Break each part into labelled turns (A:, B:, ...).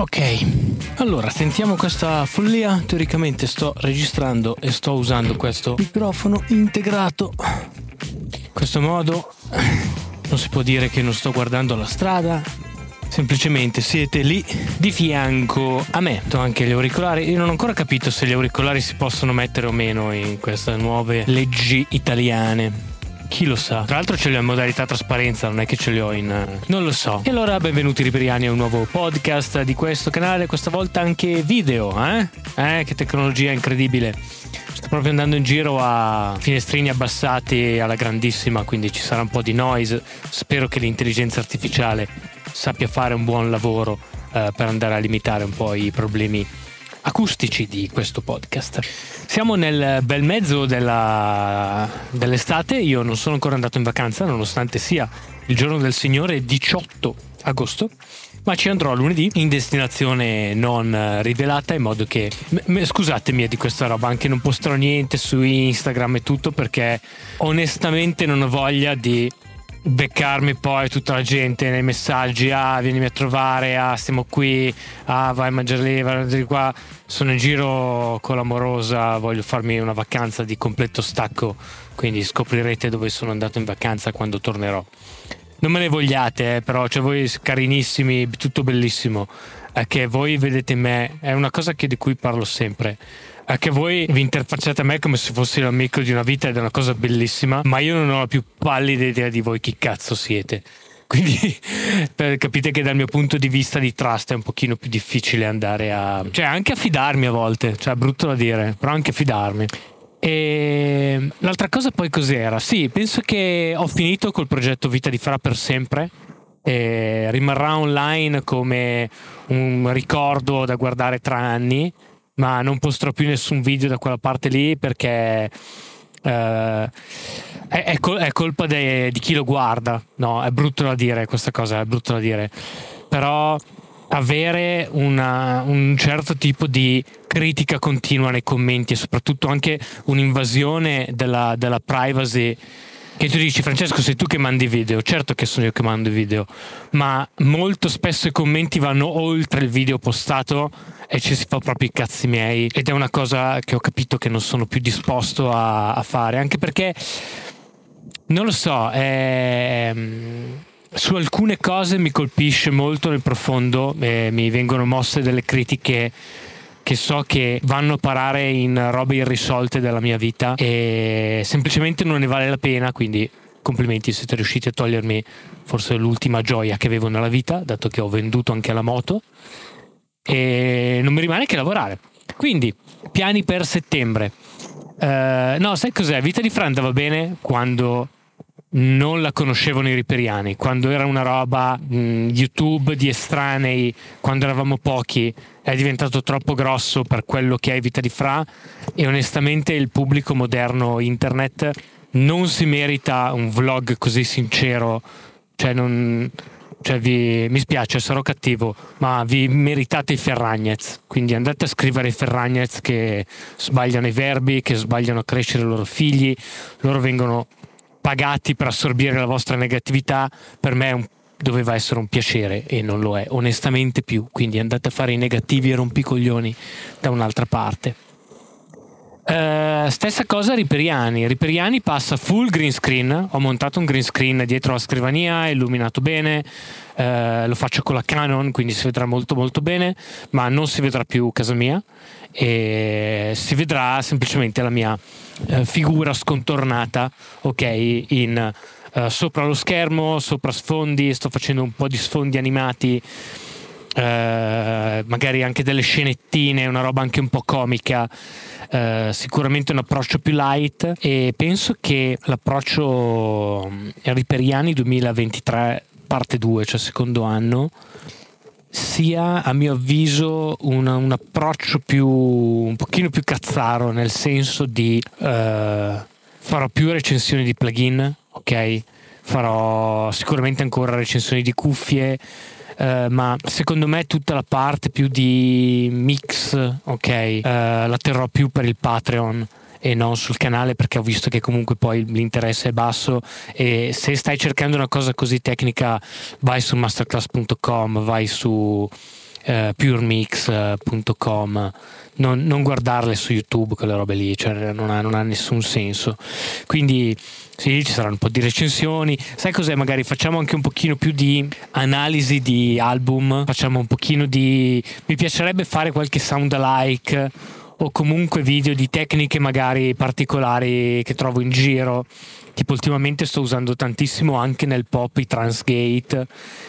A: Ok, allora sentiamo questa follia. Teoricamente sto registrando e sto usando questo microfono integrato. In questo modo non si può dire che non sto guardando la strada. Semplicemente siete lì di fianco a me. Ho anche gli auricolari. Io non ho ancora capito se gli auricolari si possono mettere o meno in queste nuove leggi italiane. Chi lo sa? Tra l'altro ce li ho in modalità trasparenza, non è che ce li ho in. eh, Non lo so. E allora, benvenuti riperiani a un nuovo podcast di questo canale, questa volta anche video, eh? Eh, che tecnologia incredibile. Sto proprio andando in giro a finestrini abbassati alla grandissima, quindi ci sarà un po' di noise. Spero che l'intelligenza artificiale sappia fare un buon lavoro eh, per andare a limitare un po' i problemi acustici di questo podcast. Siamo nel bel mezzo della- dell'estate, io non sono ancora andato in vacanza nonostante sia il giorno del Signore 18 agosto, ma ci andrò lunedì in destinazione non rivelata in modo che... m- scusatemi di questa roba, anche non posterò niente su Instagram e tutto perché onestamente non ho voglia di beccarmi poi tutta la gente nei messaggi ah vienimi a trovare ah stiamo qui ah vai a mangiare lì vai a mangiare qua. Sono in giro con l'amorosa voglio farmi una vacanza di completo stacco quindi scoprirete dove sono andato in vacanza quando tornerò. Non me ne vogliate eh, però cioè voi carinissimi tutto bellissimo. È che voi vedete me è una cosa che- di cui parlo sempre è che voi vi interfacciate a me come se fossi l'amico di una vita ed è una cosa bellissima, ma io non ho la più pallida idea di voi chi cazzo siete. Quindi capite che dal mio punto di vista di trust è un pochino più difficile andare a... cioè anche a fidarmi a volte, cioè brutto da dire, però anche fidarmi. E l'altra cosa poi cos'era? Sì, penso che ho finito col progetto Vita di Fra per sempre. Rimarrà online come un ricordo da guardare tra anni, ma non posterò più nessun video da quella parte lì perché eh, è, è è colpa de- di chi lo guarda. No, è brutto da dire questa cosa, è brutto da dire. Però avere una- un certo tipo di critica continua nei commenti e soprattutto anche un'invasione della, della privacy che tu dici Francesco sei tu che mandi video. Certo che sono io che mando i video. Ma molto spesso i commenti vanno oltre il video postato e ci si fa proprio i cazzi miei. Ed è una cosa che ho capito che non sono più disposto a, a fare. Anche perché non lo so ehm, su alcune cose mi colpisce molto nel profondo e mi vengono mosse delle critiche che so che vanno a parare in robe irrisolte della mia vita e semplicemente non ne vale la pena, quindi complimenti siete riusciti a togliermi forse l'ultima gioia che avevo nella vita, dato che ho venduto anche la moto e non mi rimane che lavorare. Quindi, piani per settembre. Eh, no, sai cos'è? Vita di Fran va bene quando non la conoscevano i riperiani, quando era una roba mh, YouTube di estranei, quando eravamo pochi, è diventato troppo grosso per quello che è Vita di Fra e onestamente il pubblico moderno internet non si merita un vlog così sincero, cioè non... Cioè vi, mi spiace, sarò cattivo, ma vi meritate i Ferragnez. Quindi andate a scrivere i Ferragnez che sbagliano i verbi, che sbagliano a crescere i loro figli. Loro vengono pagati per assorbire la vostra negatività, per me un- doveva essere un piacere e non lo è onestamente più. Quindi andate a fare i negativi e rompicoglioni da un'altra parte. Eh, stessa cosa Riperiani. Riperiani passa full green screen. Ho montato un green screen dietro la scrivania, illuminato bene. eh, lo faccio con la Canon, quindi si vedrà molto molto bene, ma non si vedrà più casa mia e si vedrà semplicemente la mia eh, figura scontornata, ok, in, sopra lo schermo, sopra sfondi, sto facendo un po' di sfondi animati, eh, magari anche delle scenettine, una roba anche un po' comica. eh, sicuramente un approccio più light e penso che l'approccio mm, Riperiani 2023 parte 2, cioè secondo anno, sia a mio avviso una- un approccio più un pochino più cazzaro nel senso di eh, farò più recensioni di plugin ok farò sicuramente ancora recensioni di cuffie eh, ma secondo me tutta la parte più di mix ok eh, la terrò più per il Patreon e non sul canale perché ho visto che comunque poi l'interesse è basso. E se stai cercando una cosa così tecnica vai su masterclass.com vai su eh, puremix.com non, non, guardarle su YouTube quelle robe lì cioè non ha, non ha nessun senso quindi sì, ci saranno un po' di recensioni. Sai cos'è? Magari facciamo anche un pochino più di analisi di album, facciamo un pochino di... Mi piacerebbe fare qualche sound alike o comunque video di tecniche magari particolari che trovo in giro. Tipo ultimamente sto usando tantissimo anche nel pop i transgate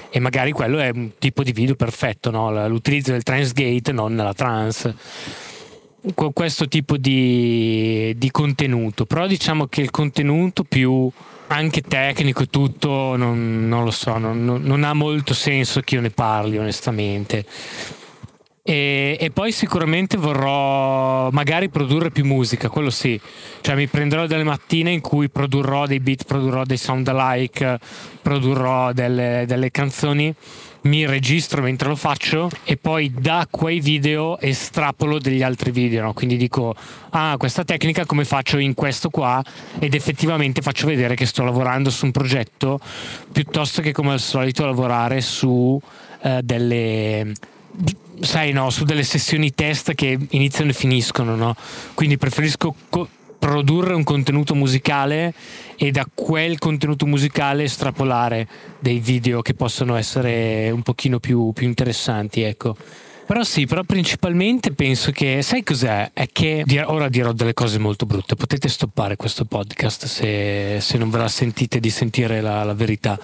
A: e magari quello è un tipo di video perfetto, no? l'utilizzo del transgate non nella trance questo tipo di, di, contenuto, però diciamo che il contenuto più anche tecnico e tutto, non, non lo so, non, non, ha molto senso che io ne parli onestamente. E, e, poi sicuramente vorrò magari produrre più musica, quello sì, cioè mi prenderò delle mattine in cui produrrò dei beat, produrrò dei sound alike, produrrò delle, delle canzoni mi registro mentre lo faccio e poi da quei video estrapolo degli altri video, no? quindi dico ah questa tecnica come faccio in questo qua ed effettivamente faccio vedere che sto lavorando su un progetto piuttosto che come al solito lavorare su eh, delle sai no, su delle sessioni test che iniziano e finiscono, no? Quindi preferisco co- produrre un contenuto musicale e da quel contenuto musicale estrapolare dei video che possono essere un pochino più, più interessanti, ecco. Però sì, però principalmente penso che, sai cos'è? È che ora dirò delle cose molto brutte, potete stoppare questo podcast se, se non ve la sentite di sentire la, la, verità.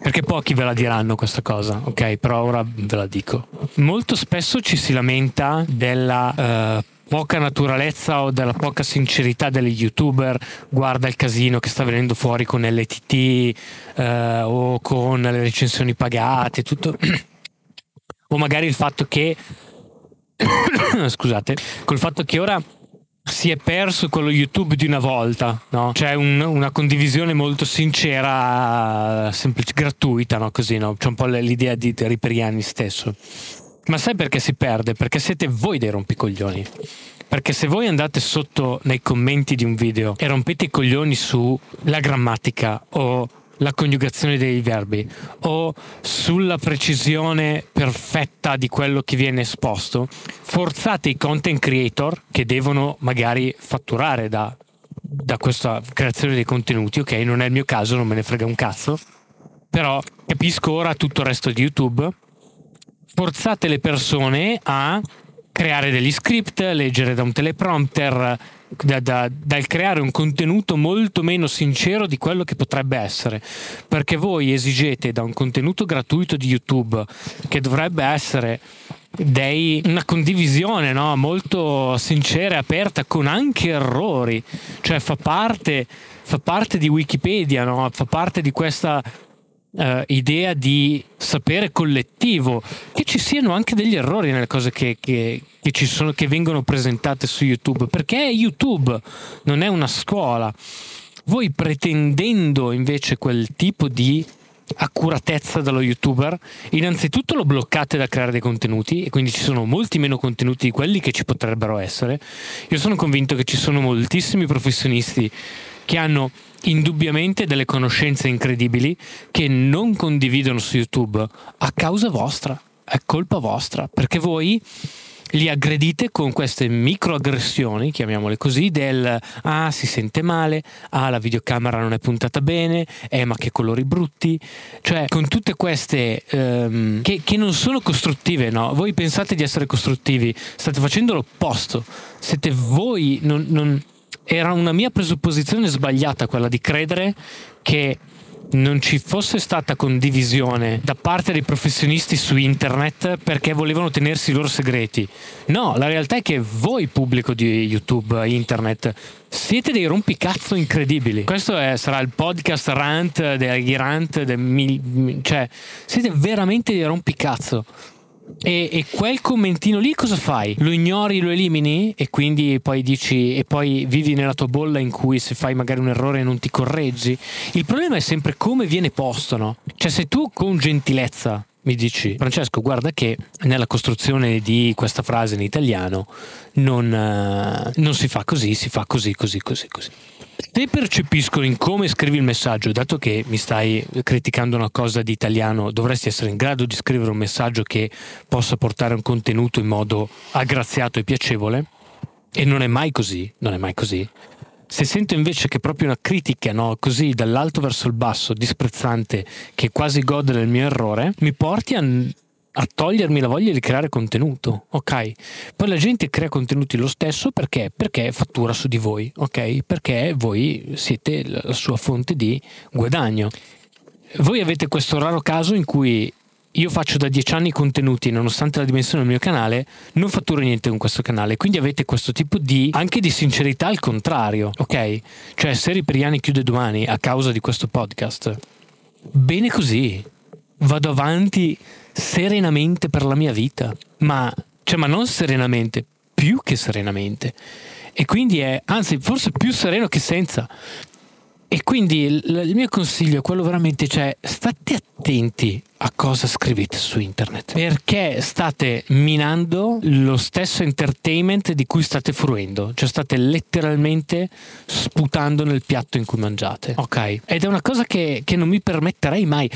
A: Perché pochi ve la diranno questa cosa, ok? Però ora ve la dico. Molto spesso ci si lamenta della... Uh, poca naturalezza o della poca sincerità degli youtuber, guarda il casino che sta venendo fuori con LTT eh, o con le recensioni pagate, tutto. o magari il fatto che scusate, col fatto che ora si è perso quello YouTube di una volta, no? C'è un, una condivisione molto sincera, semplice, gratuita, no? Così, no? C'è un po' l'idea di Riperiani stesso. Ma sai perché si perde? Perché siete voi dei rompicoglioni. Perché se voi andate sotto nei commenti di un video e rompete i coglioni sulla grammatica o la coniugazione dei verbi o sulla precisione perfetta di quello che viene esposto, forzate i content creator che devono magari fatturare da, da questa creazione dei contenuti. Ok, non è il mio caso, non me ne frega un cazzo. Però capisco ora tutto il resto di YouTube forzate le persone a creare degli script, leggere da un teleprompter, da, da, dal creare un contenuto molto meno sincero di quello che potrebbe essere. Perché voi esigete da un contenuto gratuito di YouTube, che dovrebbe essere dei, una condivisione no? molto sincera e aperta, con anche errori, cioè fa parte, fa parte di Wikipedia, no? fa parte di questa uh, idea di sapere collettivo, che ci siano anche degli errori nelle cose che, che, che, sono, che vengono presentate su YouTube, perché è YouTube, non è una scuola. Voi pretendendo invece quel tipo di accuratezza dallo youtuber, innanzitutto lo bloccate da creare dei contenuti e quindi ci sono molti meno contenuti di quelli che ci potrebbero essere. Io sono convinto che ci sono moltissimi professionisti che hanno indubbiamente delle conoscenze incredibili che non condividono su YouTube a causa vostra, è colpa vostra, perché voi li aggredite con queste microaggressioni, chiamiamole così, del ah si sente male, ah la videocamera non è puntata bene, eh ma che colori brutti, cioè con tutte queste um, che, che, non sono costruttive, no? Voi pensate di essere costruttivi, state facendo l'opposto, siete voi, non, non era una mia presupposizione sbagliata quella di credere che non ci fosse stata condivisione da parte dei professionisti su internet perché volevano tenersi i loro segreti. No, la realtà è che voi, pubblico di YouTube, internet, siete dei rompicazzo incredibili. Questo è, sarà il podcast rant degli rant, del, cioè siete veramente dei rompicazzo. E, e, quel commentino lì cosa fai? Lo ignori, lo elimini e quindi poi dici e poi vivi nella tua bolla in cui se fai magari un errore non ti correggi. Il problema è sempre come viene posto, no? Cioè se tu con gentilezza mi dici Francesco guarda che nella costruzione di questa frase in italiano non, uh, non si fa così, si fa così, così, così, così. Se percepiscono in come scrivi il messaggio, dato che mi stai criticando una cosa di italiano, dovresti essere in grado di scrivere un messaggio che possa portare un contenuto in modo aggraziato e piacevole. E non è mai così, non è mai così. Se sento invece che proprio una critica, no, così dall'alto verso il basso, disprezzante, che quasi gode del mio errore, mi porti a, a, togliermi la voglia di creare contenuto, ok? Poi la gente crea contenuti lo stesso perché? Perché fattura su di voi, ok? Perché voi siete la sua fonte di guadagno. Voi avete questo raro caso in cui io faccio da dieci anni contenuti, nonostante la dimensione del mio canale, non fatturo niente con questo canale. Quindi avete questo tipo di anche di sincerità al contrario, ok? Cioè, se Ripriani chiude domani a causa di questo podcast, bene così. Vado avanti serenamente per la mia vita. Ma, cioè, ma non serenamente, più che serenamente. E quindi è, anzi, forse più sereno che senza. E quindi il, il, mio consiglio è quello veramente, cioè, state attenti a cosa scrivete su internet, perché state minando lo stesso entertainment di cui state fruendo, cioè state letteralmente sputando nel piatto in cui mangiate, ok? Ed è una cosa che, che non mi permetterei mai.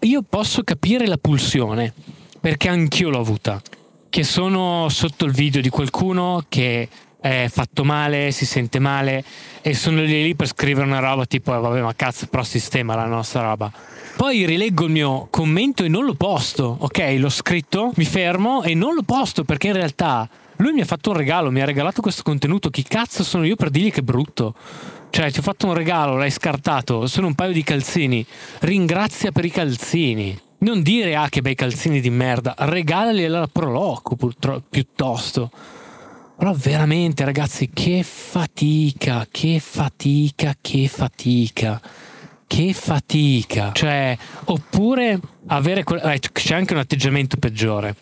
A: Io posso capire la pulsione, perché anch'io l'ho avuta, che sono sotto il video di qualcuno che è fatto male, si sente male e sono lì, lì per scrivere una roba tipo eh, vabbè ma cazzo però sistema la nostra roba. Poi rileggo il mio commento e non lo posto, ok? L'ho scritto, mi fermo e non lo posto perché in realtà lui mi ha fatto un regalo, mi ha regalato questo contenuto, chi cazzo sono io per dirgli che è brutto? Cioè, ti ho fatto un regalo, l'hai scartato, sono un paio di calzini. Ringrazia per i calzini. Non dire ah che bei calzini di merda, regalali alla Proloco piuttosto. Però veramente ragazzi, che fatica, che fatica, che fatica. Che fatica. Cioè, oppure avere... Que- eh, c'è anche un atteggiamento peggiore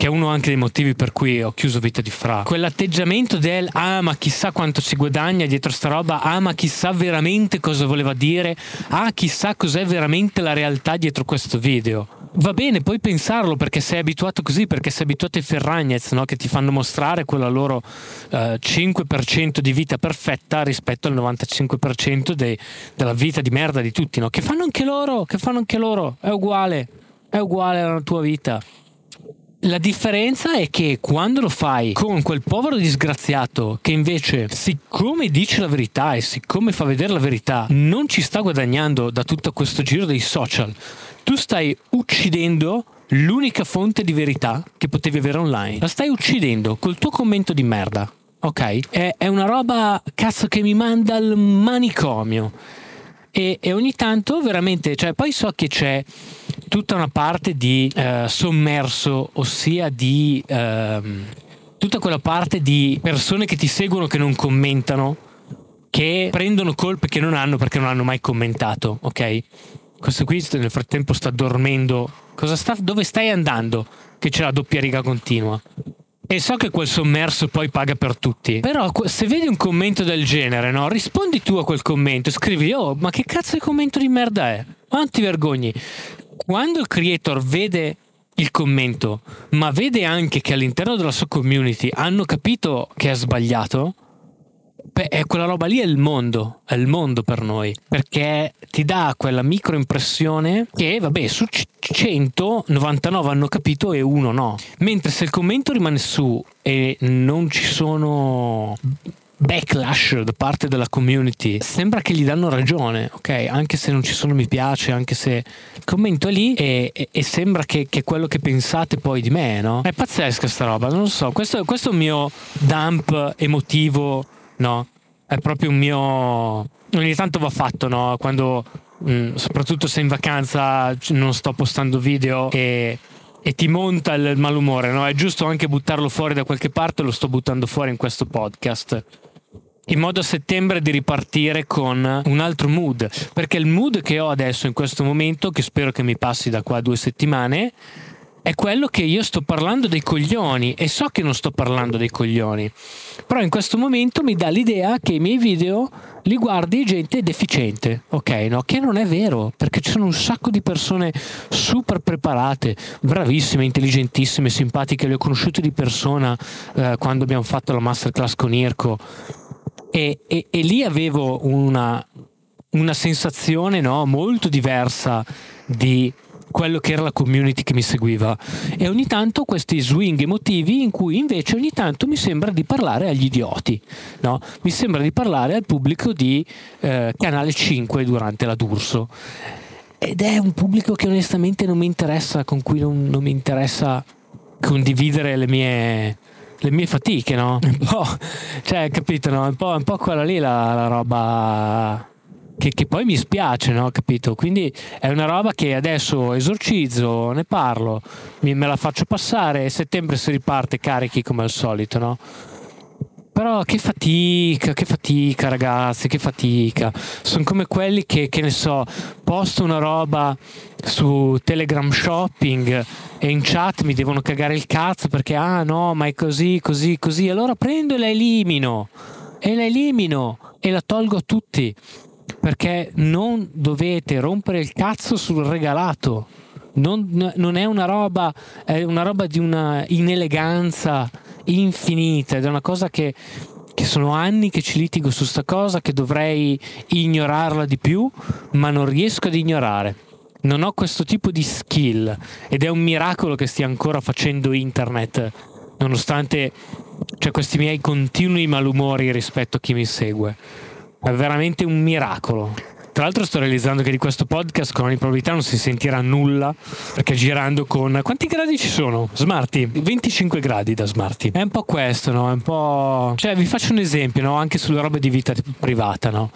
A: che è uno anche dei motivi per cui ho chiuso Vita di Fra. Quell'atteggiamento del ah ma chissà quanto si guadagna dietro sta roba, ah ma chissà veramente cosa voleva dire, ah chissà cos'è veramente la realtà dietro questo video. Va bene, puoi pensarlo perché sei abituato così, perché sei abituato ai Ferragnez no? che ti fanno mostrare quella loro eh, 5% di vita perfetta rispetto al 95% de- della vita di merda di tutti, no? che fanno anche loro, che fanno anche loro, è uguale, è uguale alla tua vita. La differenza è che quando lo fai con quel povero disgraziato che invece, siccome dice la verità e siccome fa vedere la verità, non ci sta guadagnando da tutto questo giro dei social, tu stai uccidendo l'unica fonte di verità che potevi avere online. La stai uccidendo col tuo commento di merda. Ok? È, è una roba cazzo che mi manda al manicomio. E, e, ogni tanto veramente, cioè poi so che c'è tutta una parte di eh, sommerso, ossia di eh, tutta quella parte di persone che ti seguono che non commentano, che prendono colpe che non hanno perché non hanno mai commentato, ok? Questo qui nel frattempo sta dormendo. Sta, dove stai andando? Che c'è la doppia riga continua. E so che quel sommerso poi paga per tutti. Però se vedi un commento del genere, no? Rispondi tu a quel commento, scrivi, oh, ma che cazzo di commento di merda è? Ma non ti vergogni. Quando il creator vede il commento, ma vede anche che all'interno della sua community hanno capito che ha sbagliato, Beh, quella roba lì è il mondo, è il mondo per noi, perché ti dà quella micro impressione che, vabbè, su 100, 99 hanno capito e uno no. Mentre se il commento rimane su e non ci sono backlash da parte della community sembra che gli danno ragione ok anche se non ci sono mi piace anche se il commento è lì e, e, e sembra che, che, quello che pensate poi di me no è pazzesca sta roba non lo so questo, questo è un mio dump emotivo no? È proprio un mio... Ogni tanto va fatto, no? Quando, mh, mm, soprattutto se in vacanza non sto postando video e, e ti monta il malumore, no? È giusto anche buttarlo fuori da qualche parte, lo sto buttando fuori in questo podcast in modo a settembre di ripartire con un altro mood. Perché il mood che ho adesso in questo momento, che spero che mi passi da qua a due settimane, è quello che io sto parlando dei coglioni e so che non sto parlando dei coglioni. Però in questo momento mi dà l'idea che i miei video li guardi gente deficiente, ok? No? Che non è vero, perché ci sono un sacco di persone super preparate, bravissime, intelligentissime, simpatiche, le ho conosciute di persona eh, quando abbiamo fatto la masterclass con Irko e, e, e lì avevo una, una sensazione no, molto diversa di quello che era la community che mi seguiva e ogni tanto questi swing emotivi in cui invece ogni tanto mi sembra di parlare agli idioti, no? mi sembra di parlare al pubblico di eh, Canale 5 durante la D'Urso ed è un pubblico che onestamente non mi interessa, con cui non, non mi interessa condividere le mie, le mie fatiche, no? Un po', cioè, capito, no? Un po', un po' quella lì la, la roba che, che, poi mi spiace, no? Capito? Quindi è una roba che adesso esorcizzo, ne parlo, mi, me la faccio passare e settembre si riparte carichi come al solito, no? Però che fatica, che fatica ragazzi, che fatica. Sono come quelli che, che ne so, posto una roba su Telegram Shopping e in chat mi devono cagare il cazzo perché ah no, ma è così, così, così. Allora prendo e la elimino. E la elimino e la tolgo a tutti perché non dovete rompere il cazzo sul regalato. Non, non, è una roba, è una roba di una ineleganza infinita ed è una cosa che, che sono anni che ci litigo su sta cosa, che dovrei ignorarla di più, ma non riesco ad ignorare. Non ho questo tipo di skill ed è un miracolo che stia ancora facendo internet, nonostante cioè, questi miei continui malumori rispetto a chi mi segue. È veramente un miracolo. Tra l'altro sto realizzando che di questo podcast con ogni probabilità non si sentirà nulla perché girando con... Quanti gradi ci sono? Smarty? 25 gradi da Smarty. È un po' questo, no? È un po'... Cioè vi faccio un esempio, no? Anche sulle robe di vita privata, no?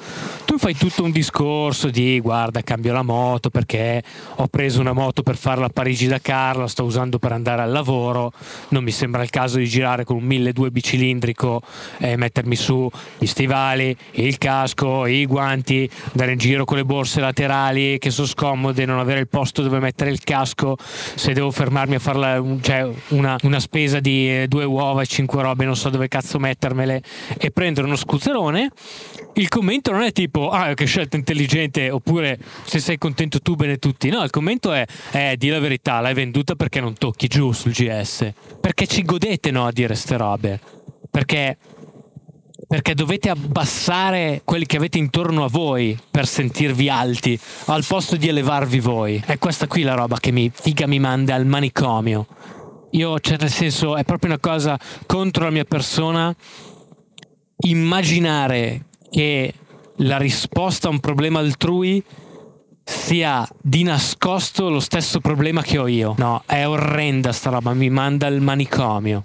A: Tu fai tutto un discorso di guarda cambio la moto perché ho preso una moto per fare la Parigi-Dakar, la sto usando per andare al lavoro, non mi sembra il caso di girare con un 1200 bicilindrico e mettermi su gli stivali, il casco, i guanti, andare in giro con le borse laterali che sono scomode, non avere il posto dove mettere il casco, se devo fermarmi a fare cioè una, una, spesa di eh, due uova e cinque robe, non so dove cazzo mettermele, e prendere uno scuzzerone, il commento non è tipo, ah, che scelta intelligente, oppure se sei contento tu, bene tutti. No, il commento è, eh, di la verità, l'hai venduta perché non tocchi giù sul GS. Perché ci godete, no, a dire ste robe. Perché perché dovete abbassare quelli che avete intorno a voi per sentirvi alti, al posto di elevarvi voi. È questa qui la roba che mi figa mi manda al manicomio. Io, cioè, nel senso, è proprio una cosa contro la mia persona immaginare che la risposta a un problema altrui sia di nascosto lo stesso problema che ho io. No, è orrenda sta roba, mi manda al manicomio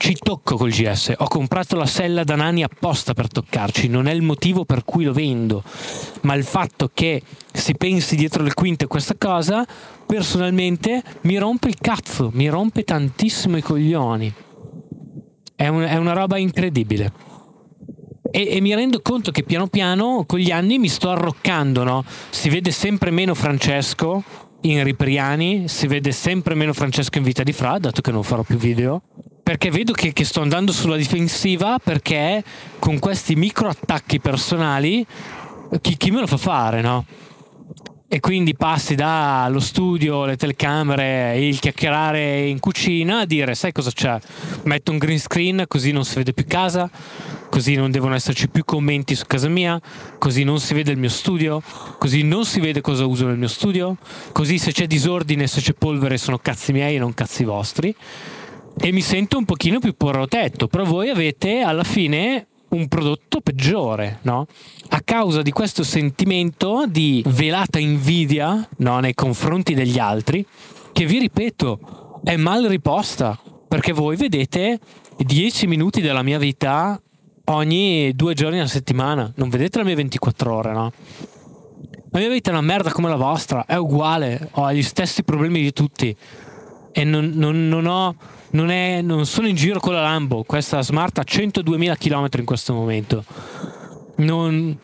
A: ci tocco col GS. Ho comprato la sella da Nani apposta per toccarci, non è il motivo per cui lo vendo, ma il fatto che si pensi dietro le quinte questa cosa, personalmente mi rompe il cazzo, mi rompe tantissimo i coglioni. È, un, è una roba incredibile. E, e, mi rendo conto che piano piano con gli anni mi sto arroccando, no? Si vede sempre meno Francesco in Ripriani, si vede sempre meno Francesco in Vita di Fra, dato che non farò più video perché vedo che, che, sto andando sulla difensiva perché con questi micro attacchi personali chi, chi me lo fa fare, no? E quindi passi dallo studio, le telecamere, il chiacchierare in cucina a dire sai cosa c'è? Metto un green screen così non si vede più casa, così non devono esserci più commenti su casa mia, così non si vede il mio studio, così non si vede cosa uso nel mio studio, così se c'è disordine, se c'è polvere sono cazzi miei e non cazzi vostri e mi sento un pochino più protetto, però voi avete alla fine un prodotto peggiore, no? A causa di questo sentimento di velata invidia no? nei confronti degli altri, che vi ripeto, è mal riposta, perché voi vedete 10 minuti della mia vita ogni due giorni alla settimana, non vedete la mia 24 ore, no? La mia vita è una merda come la vostra, è uguale, ho gli stessi problemi di tutti e non, non, non ho non, è, non sono in giro con la Lambo, questa Smart ha 102.000 km in questo momento. Non,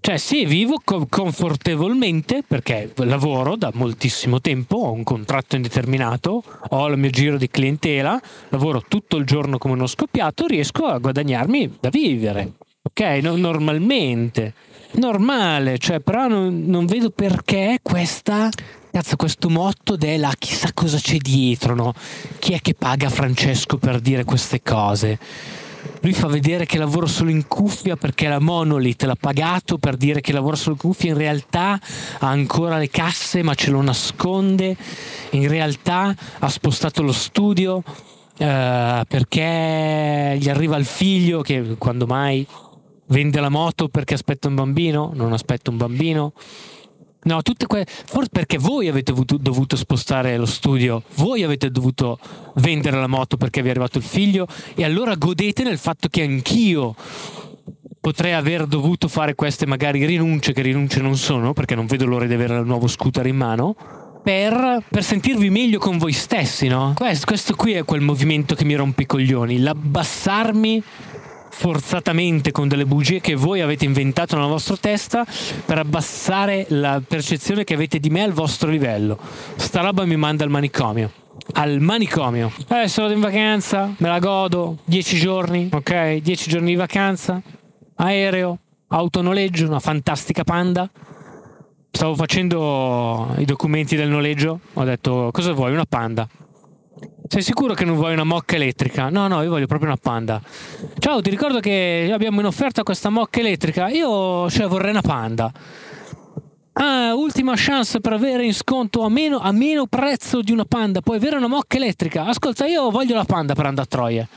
A: cioè sì, vivo co- confortevolmente perché lavoro da moltissimo tempo, ho un contratto indeterminato, ho il mio giro di clientela, lavoro tutto il giorno come uno scoppiato, riesco a guadagnarmi da vivere. Ok, no, normalmente. Normale, cioè, però non, non vedo perché questa Cazzo, questo motto della chissà cosa c'è dietro, no? Chi è che paga Francesco per dire queste cose? Lui fa vedere che lavora solo in cuffia perché la Monolith l'ha pagato per dire che lavora solo in cuffia, in realtà ha ancora le casse ma ce lo nasconde, in realtà ha spostato lo studio eh, perché gli arriva il figlio che quando mai vende la moto perché aspetta un bambino, non aspetta un bambino. No, tutte quelle. Forse perché voi avete dovuto spostare lo studio, voi avete dovuto vendere la moto perché vi è arrivato il figlio, e allora godete nel fatto che anch'io potrei aver dovuto fare queste magari rinunce, che rinunce non sono, perché non vedo l'ora di avere il nuovo scooter in mano. Per, per, sentirvi meglio con voi stessi, no? Questo, questo qui è quel movimento che mi rompe i coglioni, l'abbassarmi forzatamente con delle bugie che voi avete inventato nella vostra testa per abbassare la percezione che avete di me al vostro livello. Sta roba mi manda al manicomio. Al manicomio. Eh, sono in vacanza, me la godo, 10 giorni, ok? 10 giorni di vacanza, aereo, autonoleggio, una fantastica panda. Stavo facendo i documenti del noleggio, ho detto cosa vuoi? Una panda. Sei sicuro che non vuoi una mocca elettrica? No, no, io voglio proprio una panda. Ciao, ti ricordo che abbiamo in offerta questa mocca elettrica. Io cioè, vorrei una panda. Ah, ultima chance per avere in sconto a meno, a meno prezzo di una panda. Puoi avere una mocca elettrica. Ascolta, io voglio la panda per andare a Troia.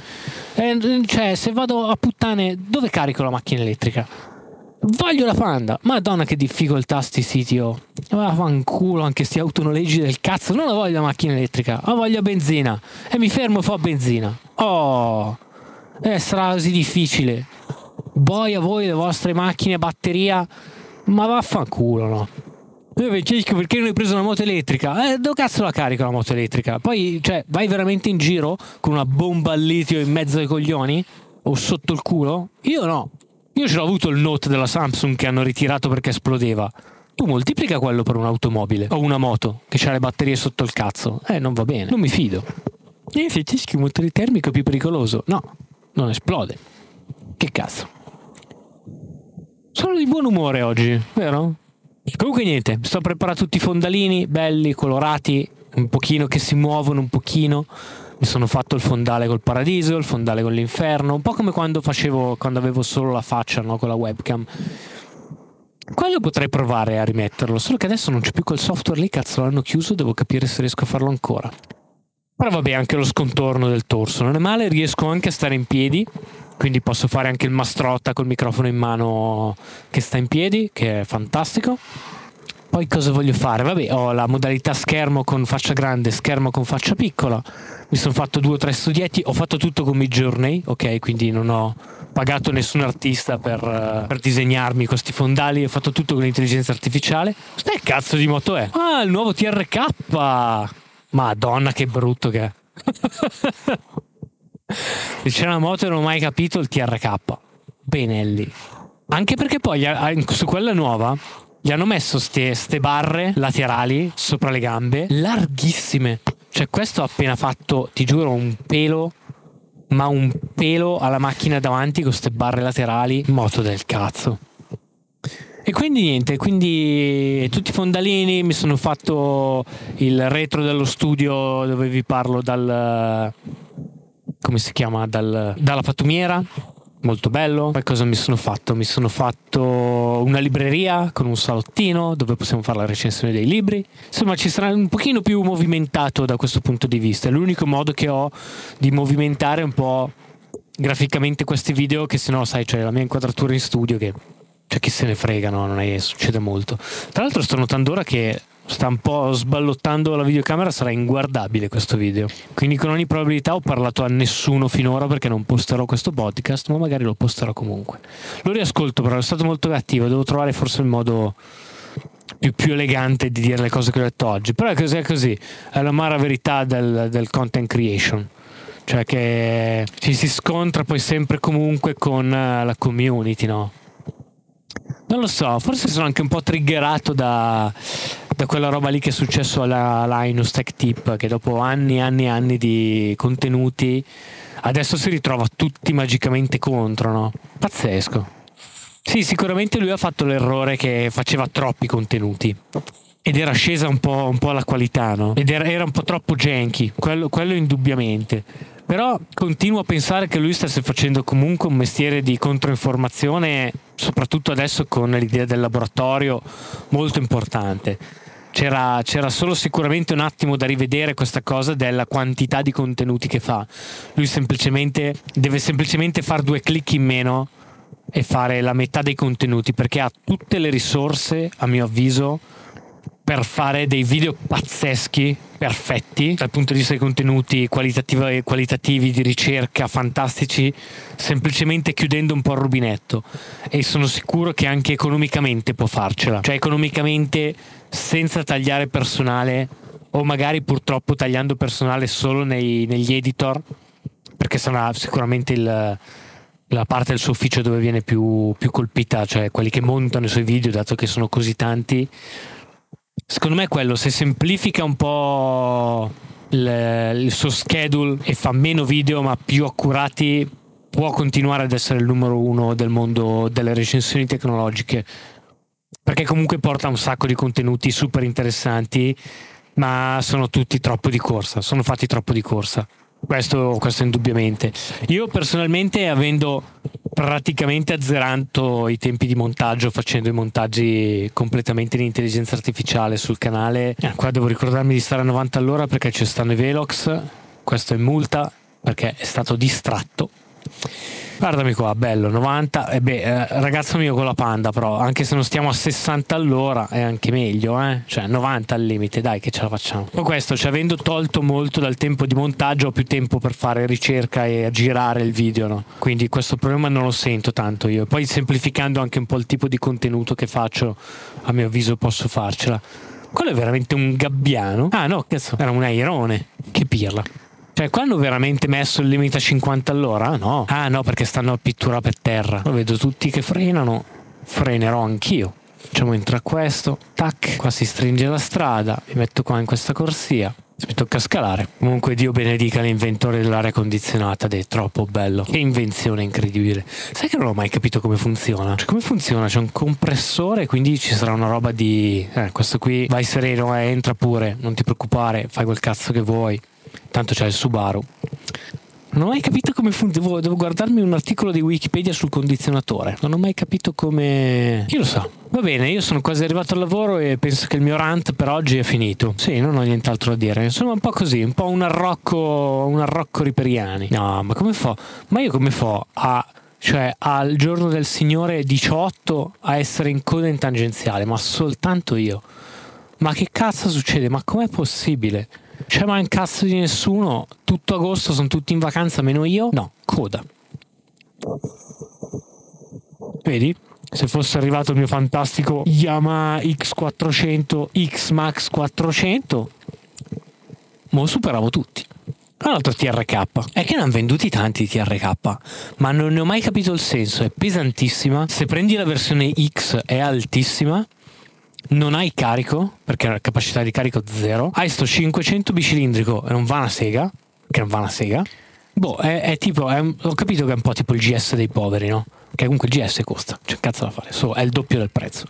A: Eh, cioè, se vado a puttane, dove carico la macchina elettrica? Voglio la panda. Madonna che difficoltà sti siti oh. Ma fanculo anche sti autonoleggi del cazzo. Non la voglio la macchina elettrica, la voglio benzina. E mi fermo e fa benzina. Oh. Eh, sarà così difficile. Boia voi le vostre macchine batteria. Ma vaffanculo, no? Perché non hai preso una moto elettrica? Eh, dove cazzo la carico la moto elettrica? Poi, cioè, vai veramente in giro con una bomba al litio in mezzo ai coglioni? O sotto il culo? Io no. Io ce l'ho avuto il Note della Samsung che hanno ritirato perché esplodeva. Tu moltiplica quello per un'automobile o una moto che ha le batterie sotto il cazzo. Eh, non va bene. Non mi fido. E se cischi un motore termico è più pericoloso. No, non esplode. Che cazzo. Sono di buon umore oggi, vero? Comunque niente, sto preparando tutti i fondalini belli, colorati, un pochino che si muovono un pochino mi sono fatto il fondale col paradiso, il fondale con l'inferno, un po' come quando facevo, quando avevo solo la faccia no, con la webcam. Quello potrei provare a rimetterlo, solo che adesso non c'è più quel software lì, cazzo l'hanno chiuso, devo capire se riesco a farlo ancora. Però vabbè, anche lo scontorno del torso non è male, riesco anche a stare in piedi, quindi posso fare anche il mastrotta col microfono in mano che sta in piedi, che è fantastico. Poi cosa voglio fare? Vabbè, ho la modalità schermo con faccia grande, schermo con faccia piccola. Mi sono fatto due o tre studietti, ho fatto tutto con Midjourney, ok? Quindi non ho pagato nessun artista per, uh, per disegnarmi questi fondali, ho fatto tutto con l'intelligenza artificiale. Che cazzo di moto è? Ah, il nuovo TRK! Madonna, che brutto che è. Se c'è una moto non ho mai capito il TRK. Benelli. Anche perché poi su quella nuova gli hanno messo queste barre laterali sopra le gambe, larghissime. Cioè, questo ha appena fatto, ti giuro, un pelo, ma un pelo alla macchina davanti con queste barre laterali. Moto del cazzo. E quindi niente, quindi tutti i fondalini, mi sono fatto il retro dello studio dove vi parlo dal... come si chiama? Dal, dalla pattumiera molto bello. Poi cosa mi sono fatto? Mi sono fatto una libreria con un salottino dove possiamo fare la recensione dei libri. Insomma, ci sarà un pochino più movimentato da questo punto di vista. È l'unico modo che ho di movimentare un po' graficamente questi video che se no, sai, c'è la mia inquadratura in studio che cioè chi se ne frega, no? non è succede molto. Tra l'altro sto notando ora che sta un po' sballottando la videocamera, sarà inguardabile questo video. Quindi con ogni probabilità ho parlato a nessuno finora perché non posterò questo podcast, ma magari lo posterò comunque. Lo riascolto però, è stato molto cattivo, devo trovare forse il modo più, più elegante di dire le cose che ho detto oggi. Però è così, è così, è l'amara verità del, del content creation cioè che ci si scontra poi sempre comunque con eh, la community, no? Non lo so, forse sono anche un po' triggerato da, da quella roba lì che è successo alla Linus Tech Tip, che dopo anni e anni e anni di contenuti adesso si ritrova tutti magicamente contro, no? Pazzesco. Sì, sicuramente lui ha fatto l'errore che faceva troppi contenuti. Ed era scesa un po', un po la qualità, no? Ed era, era, un po' troppo janky, quello, quello indubbiamente. Però continuo a pensare che lui stesse facendo comunque un mestiere di controinformazione, soprattutto adesso con l'idea del laboratorio, molto importante. C'era, c'era, solo sicuramente un attimo da rivedere questa cosa della quantità di contenuti che fa. Lui semplicemente deve semplicemente fare due clic in meno e fare la metà dei contenuti perché ha tutte le risorse, a mio avviso, per fare dei video pazzeschi, perfetti, dal punto di vista dei contenuti qualitativi, qualitativi di ricerca, fantastici, semplicemente chiudendo un po' il rubinetto. E sono sicuro che anche economicamente può farcela. Cioè economicamente senza tagliare personale o magari purtroppo tagliando personale solo nei, negli editor, perché sarà sicuramente il la parte del suo ufficio dove viene più, più, colpita, cioè quelli che montano i suoi video, dato che sono così tanti, Secondo me è quello, se semplifica un po' il, il suo schedule e fa meno video ma più accurati, può continuare ad essere il numero uno del mondo delle recensioni tecnologiche. Perché comunque porta un sacco di contenuti super interessanti, ma sono tutti troppo di corsa, sono fatti troppo di corsa. Questo, questo indubbiamente. Io personalmente, avendo praticamente azzerato i tempi di montaggio, facendo i montaggi completamente in intelligenza artificiale sul canale, eh, qua devo ricordarmi di stare a 90 all'ora perché ci stanno i Velox. Questo è multa perché è stato distratto Guardami qua, bello, 90. E beh, eh, ragazzo mio con la panda, però, anche se non stiamo a 60 all'ora, è anche meglio, eh? Cioè, 90 al limite, dai, che ce la facciamo. Con questo, cioè, avendo tolto molto dal tempo di montaggio, ho più tempo per fare ricerca e girare il video, no? Quindi questo problema non lo sento tanto io. Poi, semplificando anche un po' il tipo di contenuto che faccio, a mio avviso, posso farcela. Quello è veramente un gabbiano. Ah, no, cazzo, era un airone. Che pirla. Cioè, qua hanno veramente messo il limite a 50 all'ora? No. Ah, no, perché stanno a pittura per terra. Lo vedo tutti che frenano. Frenerò anch'io. Facciamo entrare questo. Tac. Qua si stringe la strada. Mi metto qua in questa corsia. Mi tocca scalare. Comunque Dio benedica l'inventore dell'aria condizionata ed è troppo bello. Che invenzione incredibile. Sai che non ho mai capito come funziona? Cioè come funziona? C'è un compressore, quindi ci sarà una roba di... Eh, questo qui vai sereno, eh, entra pure, non ti preoccupare, fai quel cazzo che vuoi. Tanto c'è il Subaru. Non ho mai capito come funziona. Devo, devo, guardarmi un articolo di Wikipedia sul condizionatore. Non ho mai capito come. Chi lo sa? Va bene, io sono quasi arrivato al lavoro e penso che il mio rant per oggi è finito. Sì, non ho nient'altro da dire. Insomma, un po' così, un po' un arrocco, un arrocco riperiani. No, ma come fa? Ma io come fa a cioè al giorno del Signore 18 a essere in coda in tangenziale, ma soltanto io. Ma che cazzo succede? Ma com'è possibile? C'è mai un cazzo di nessuno? Tutto agosto sono tutti in vacanza, meno io? No, coda. Vedi? Se fosse arrivato il mio fantastico Yamaha X400 X Max 400, mo superavo tutti. Un altro TRK. È che ne hanno venduti tanti TRK, ma non ne ho mai capito il senso. È pesantissima. Se prendi la versione X è altissima non hai carico, perché la capacità di carico zero, hai sto 500 bicilindrico e non va una sega, che non va una sega. Boh, è, è tipo, è un, ho capito che è un po' tipo il GS dei poveri, no? Che comunque il GS costa, c'è cazzo da fare, so, è il doppio del prezzo,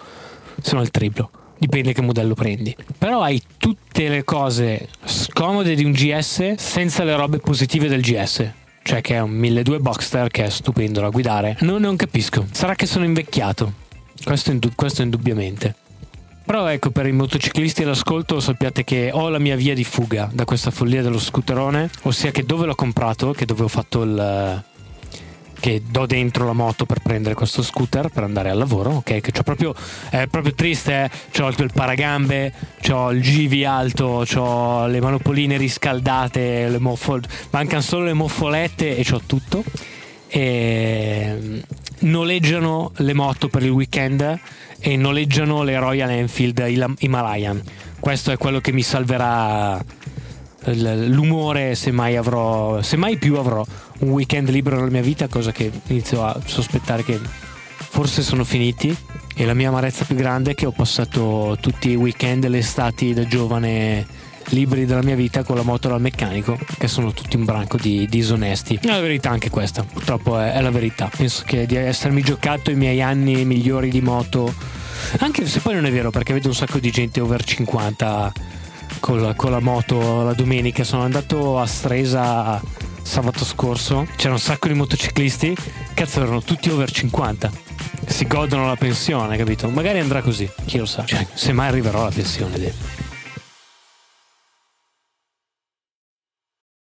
A: se no il triplo. Dipende che modello prendi. Però hai tutte le cose scomode di un GS senza le robe positive del GS cioè che è un 1200 Boxster che è stupendo da guidare. Non, non capisco. Sarà che sono invecchiato. Questo, indub- questo indubbiamente. Però ecco, per i motociclisti all'ascolto sappiate che ho la mia via di fuga da questa follia dello scooterone, ossia che dove l'ho comprato, che dove ho fatto il... che do dentro la moto per prendere questo scooter per andare al lavoro, ok? Che c'ho proprio, è proprio triste, eh? ho il paragambe, ho il GV alto, ho le manopoline riscaldate, le muffol- mancano solo le muffolette e ho tutto. E noleggiano le moto per il weekend e noleggiano le Royal Enfield Himalayan. Questo è quello che mi salverà l'umore se mai avrò, se mai più avrò un weekend libero nella mia vita, cosa che inizio a sospettare che forse sono finiti. E la mia amarezza più grande è che ho passato tutti i weekend le estati da giovane libri della mia vita con la moto dal meccanico, che sono tutti un branco di disonesti. È la verità anche questa, purtroppo è, è la verità. Penso che di essermi giocato i miei anni migliori di moto, anche se poi non è vero perché vedo un sacco di gente over 50 con la, con la moto la domenica, sono andato a Stresa sabato scorso, c'era un sacco di motociclisti, cazzo erano tutti over 50 si godono la pensione, capito? Magari andrà così, chi lo sa. Cioè, se mai arriverò alla pensione.